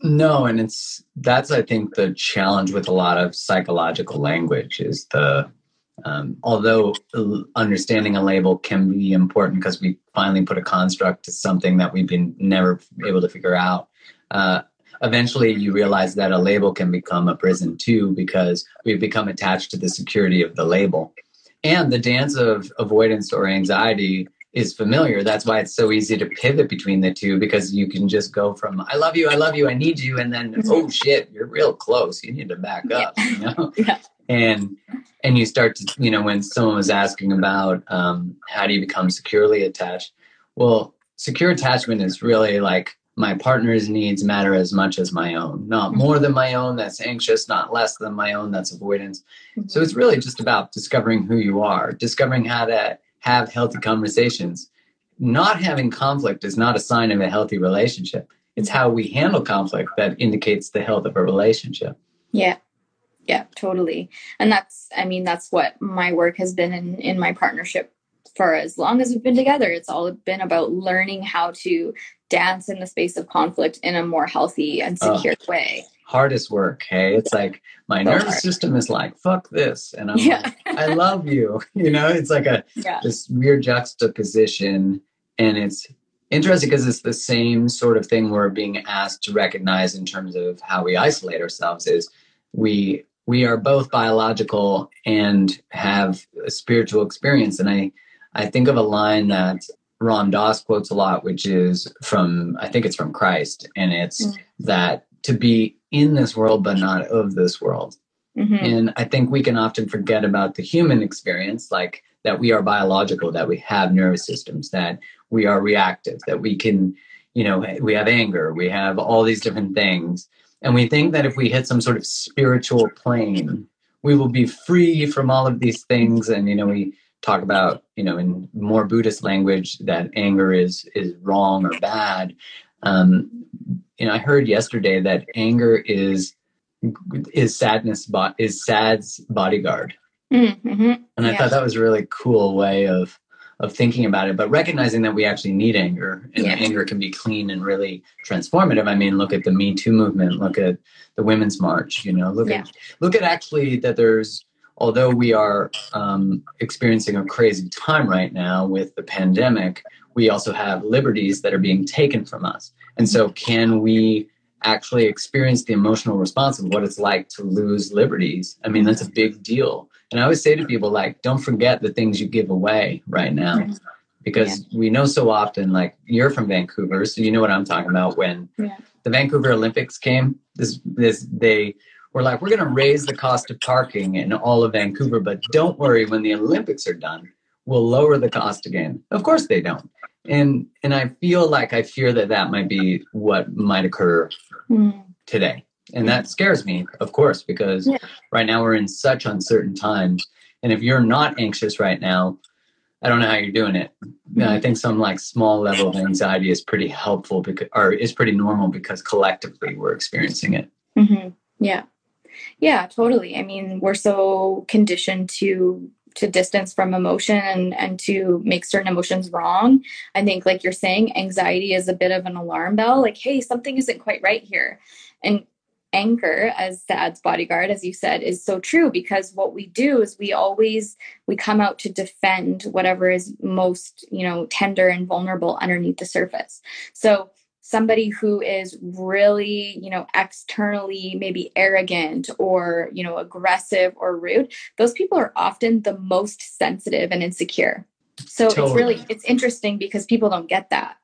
No and it's that's i think the challenge with a lot of psychological language is the um, although understanding a label can be important because we finally put a construct to something that we've been never able to figure out, uh, eventually you realize that a label can become a prison too because we've become attached to the security of the label. And the dance of avoidance or anxiety is familiar. That's why it's so easy to pivot between the two because you can just go from I love you, I love you, I need you, and then mm-hmm. oh shit, you're real close. You need to back up. You know? yeah and and you start to you know when someone was asking about um, how do you become securely attached well secure attachment is really like my partner's needs matter as much as my own. Not mm-hmm. more than my own that's anxious not less than my own that's avoidance. Mm-hmm. so it's really just about discovering who you are discovering how to have healthy conversations. Not having conflict is not a sign of a healthy relationship. It's how we handle conflict that indicates the health of a relationship. Yeah yeah totally and that's i mean that's what my work has been in in my partnership for as long as we've been together it's all been about learning how to dance in the space of conflict in a more healthy and oh, secure oh, way hardest work hey it's like my so nervous hard. system is like fuck this and i'm yeah. like i love you you know it's like a yeah. this weird juxtaposition and it's interesting because it's the same sort of thing we're being asked to recognize in terms of how we isolate ourselves is we we are both biological and have a spiritual experience. And I, I think of a line that Ram Dass quotes a lot, which is from, I think it's from Christ, and it's mm-hmm. that to be in this world, but not of this world. Mm-hmm. And I think we can often forget about the human experience, like that we are biological, that we have nervous systems, that we are reactive, that we can, you know, we have anger, we have all these different things. And we think that if we hit some sort of spiritual plane, we will be free from all of these things. And, you know, we talk about, you know, in more Buddhist language that anger is is wrong or bad. Um, you know, I heard yesterday that anger is is sadness is sad's bodyguard. Mm-hmm. And I yeah. thought that was a really cool way of of thinking about it, but recognizing that we actually need anger and yeah. anger can be clean and really transformative. I mean, look at the Me Too movement, look at the Women's March, you know, look yeah. at look at actually that there's although we are um, experiencing a crazy time right now with the pandemic, we also have liberties that are being taken from us. And so, can we actually experience the emotional response of what it's like to lose liberties? I mean, that's a big deal. And I always say to people, like, don't forget the things you give away right now. Because yeah. we know so often, like, you're from Vancouver, so you know what I'm talking about. When yeah. the Vancouver Olympics came, this, this, they were like, we're going to raise the cost of parking in all of Vancouver, but don't worry, when the Olympics are done, we'll lower the cost again. Of course they don't. And and I feel like I fear that that might be what might occur mm. today and that scares me of course because yeah. right now we're in such uncertain times. And if you're not anxious right now i don't know how you're doing it. Mm-hmm. i think some like small level of anxiety is pretty helpful because or is pretty normal because collectively we're experiencing it. Mm-hmm. yeah. Yeah totally. I mean we're so conditioned to to distance from emotion and and to make certain emotions wrong. I think like you're saying anxiety is a bit of an alarm bell like hey something isn't quite right here. And anchor as sad's bodyguard as you said is so true because what we do is we always we come out to defend whatever is most you know tender and vulnerable underneath the surface. So somebody who is really you know externally maybe arrogant or you know aggressive or rude those people are often the most sensitive and insecure. So totally. it's really it's interesting because people don't get that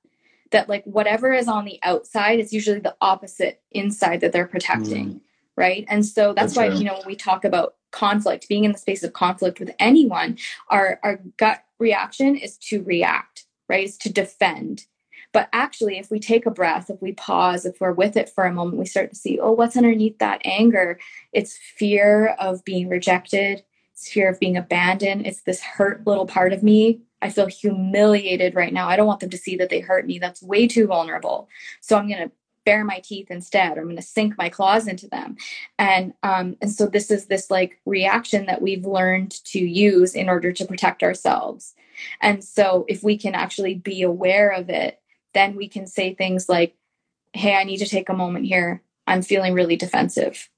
that like whatever is on the outside is usually the opposite inside that they're protecting. Mm. Right. And so that's, that's why, you know, when we talk about conflict, being in the space of conflict with anyone, our, our gut reaction is to react, right? Is to defend. But actually, if we take a breath, if we pause, if we're with it for a moment, we start to see, oh, what's underneath that anger? It's fear of being rejected, it's fear of being abandoned, it's this hurt little part of me. I feel humiliated right now. I don't want them to see that they hurt me. That's way too vulnerable. So I'm going to bare my teeth instead i'm going to sink my claws into them and um and so this is this like reaction that we've learned to use in order to protect ourselves and so if we can actually be aware of it then we can say things like hey i need to take a moment here i'm feeling really defensive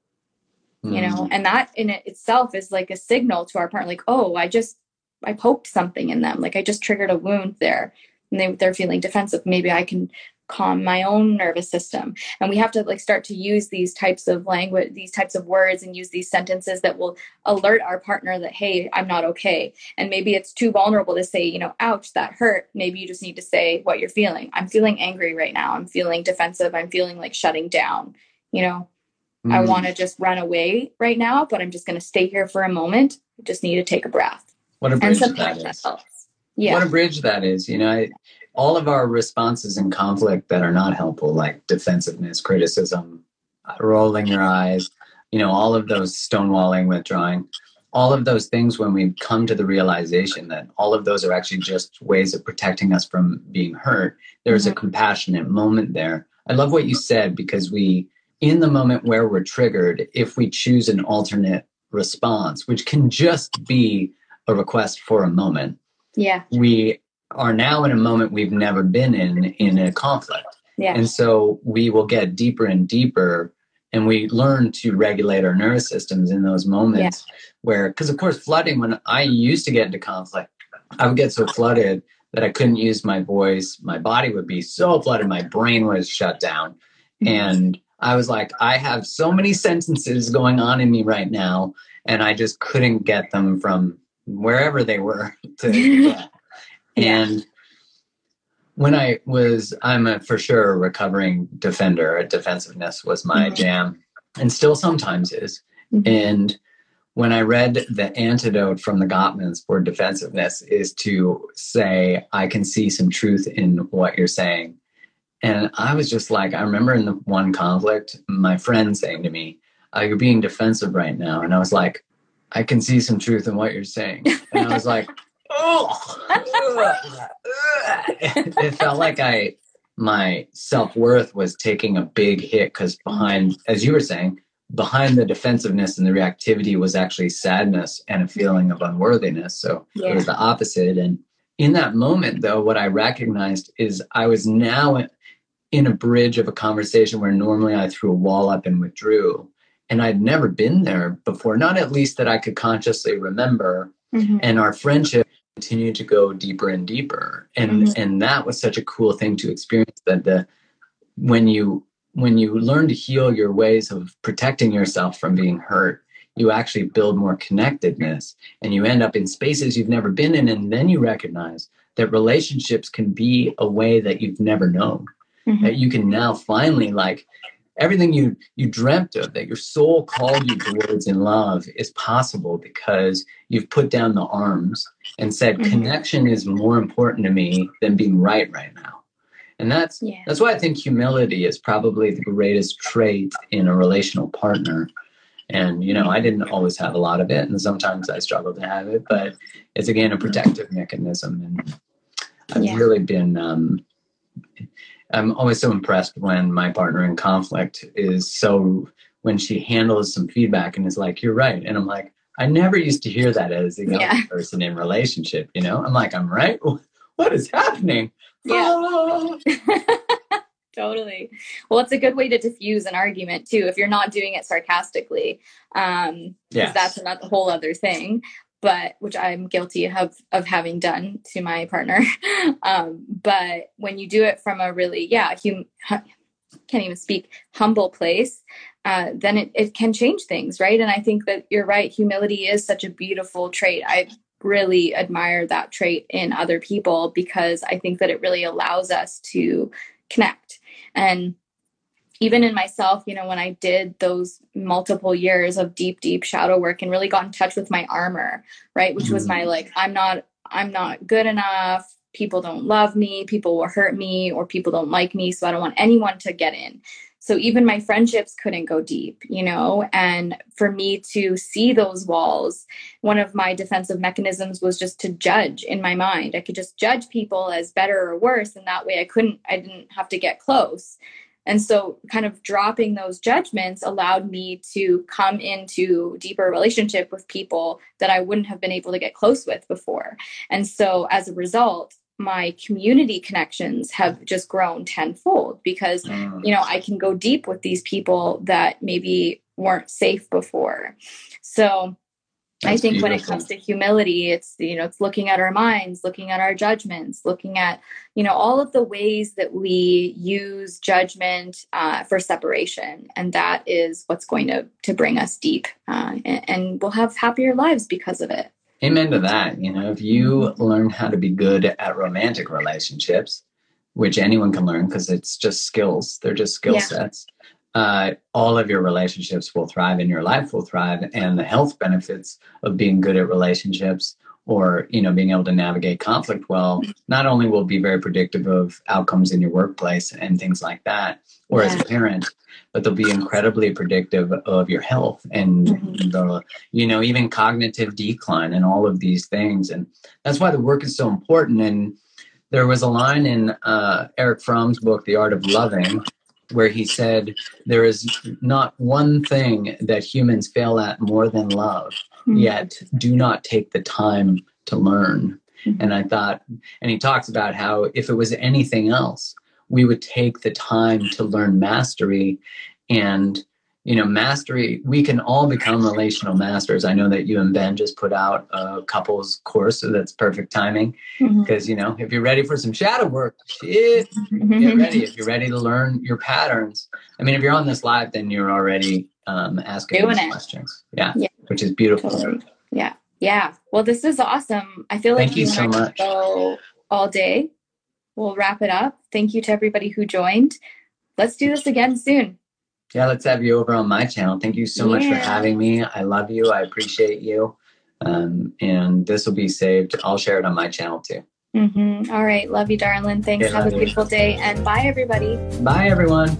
mm. you know mm. and that in it itself is like a signal to our partner like oh i just i poked something in them like i just triggered a wound there. And they, they're feeling defensive. Maybe i can calm my own nervous system. And we have to like start to use these types of language these types of words and use these sentences that will alert our partner that hey i'm not okay. And maybe it's too vulnerable to say you know ouch that hurt. Maybe you just need to say what you're feeling. I'm feeling angry right now. I'm feeling defensive. I'm feeling like shutting down you know? Mm. i want to just run away right now but i'm just going to stay here for a moment. I just need to take a breath what a bridge that is that yeah. what a bridge that is you know I, all of our responses in conflict that are not helpful, like defensiveness, criticism, rolling your eyes, you know, all of those stonewalling, withdrawing, all of those things, when we come to the realization that all of those are actually just ways of protecting us from being hurt, there's mm-hmm. a compassionate moment there. I love what you said because we, in the moment where we're triggered, if we choose an alternate response, which can just be a request for a moment, yeah, we are now in a moment we've never been in in a conflict. Yeah. And so we will get deeper and deeper and we learn to regulate our nervous systems in those moments yeah. where because of course flooding when I used to get into conflict, I would get so flooded that I couldn't use my voice. My body would be so flooded, my brain was shut down. Mm-hmm. And I was like, I have so many sentences going on in me right now, and I just couldn't get them from wherever they were to and when I was, I'm a, for sure a recovering defender. Defensiveness was my mm-hmm. jam, and still sometimes is. Mm-hmm. And when I read the antidote from the Gottmans for defensiveness is to say, I can see some truth in what you're saying. And I was just like, I remember in the one conflict, my friend saying to me, You're being defensive right now. And I was like, I can see some truth in what you're saying. And I was like, oh, it felt like I my self worth was taking a big hit because behind, as you were saying, behind the defensiveness and the reactivity was actually sadness and a feeling of unworthiness. So yeah. it was the opposite. And in that moment, though, what I recognized is I was now in a bridge of a conversation where normally I threw a wall up and withdrew. And I'd never been there before, not at least that I could consciously remember. Mm-hmm. And our friendship continued to go deeper and deeper and mm-hmm. and that was such a cool thing to experience that the when you when you learn to heal your ways of protecting yourself from being hurt you actually build more connectedness and you end up in spaces you've never been in and then you recognize that relationships can be a way that you've never known mm-hmm. that you can now finally like everything you you dreamt of that your soul called you towards in love is possible because you've put down the arms and said mm-hmm. connection is more important to me than being right right now and that's yeah. that's why i think humility is probably the greatest trait in a relational partner and you know i didn't always have a lot of it and sometimes i struggle to have it but it's again a protective mechanism and i've yeah. really been um, I'm always so impressed when my partner in conflict is so when she handles some feedback and is like, "You're right," and I'm like, I never used to hear that as a young yeah. person in relationship. You know, I'm like, I'm right. What is happening? Yeah. Ah. totally. Well, it's a good way to diffuse an argument too if you're not doing it sarcastically. Um, yes. that's not the whole other thing but which I'm guilty of of having done to my partner. um, but when you do it from a really, yeah, hum, can't even speak humble place, uh, then it, it can change things, right? And I think that you're right. Humility is such a beautiful trait. I really admire that trait in other people because I think that it really allows us to connect and even in myself, you know, when I did those multiple years of deep, deep shadow work and really got in touch with my armor, right? Which was my mm. like, I'm not, I'm not good enough. people don't love me, people will hurt me, or people don't like me. So I don't want anyone to get in. So even my friendships couldn't go deep, you know? And for me to see those walls, one of my defensive mechanisms was just to judge in my mind. I could just judge people as better or worse. And that way I couldn't, I didn't have to get close. And so, kind of dropping those judgments allowed me to come into deeper relationship with people that I wouldn't have been able to get close with before. And so, as a result, my community connections have just grown tenfold because, mm. you know, I can go deep with these people that maybe weren't safe before. So, I think beautiful. when it comes to humility, it's you know it's looking at our minds, looking at our judgments, looking at you know all of the ways that we use judgment uh, for separation, and that is what's going to to bring us deep, uh, and, and we'll have happier lives because of it. Amen to that. You know, if you learn how to be good at romantic relationships, which anyone can learn because it's just skills, they're just skill yeah. sets uh, all of your relationships will thrive and your life will thrive and the health benefits of being good at relationships or you know being able to navigate conflict well not only will be very predictive of outcomes in your workplace and things like that or yeah. as a parent but they'll be incredibly predictive of your health and mm-hmm. the you know even cognitive decline and all of these things and that's why the work is so important and there was a line in uh, Erich Fromm's book the art of loving where he said, There is not one thing that humans fail at more than love, mm-hmm. yet do not take the time to learn. Mm-hmm. And I thought, and he talks about how if it was anything else, we would take the time to learn mastery and you know, mastery, we can all become relational masters. I know that you and Ben just put out a couples course, so that's perfect timing. Because, mm-hmm. you know, if you're ready for some shadow work, shit, get ready. If you're ready to learn your patterns, I mean, if you're on this live, then you're already um, asking questions. Yeah, yeah, which is beautiful. Totally. Yeah. Yeah. Well, this is awesome. I feel like Thank you so much. go all day. We'll wrap it up. Thank you to everybody who joined. Let's do this again soon. Yeah, let's have you over on my channel. Thank you so yeah. much for having me. I love you. I appreciate you. Um, and this will be saved. I'll share it on my channel too. Mm-hmm. All right. Love you, darling. Thanks. have a beautiful you. day. And bye, everybody. Bye, everyone.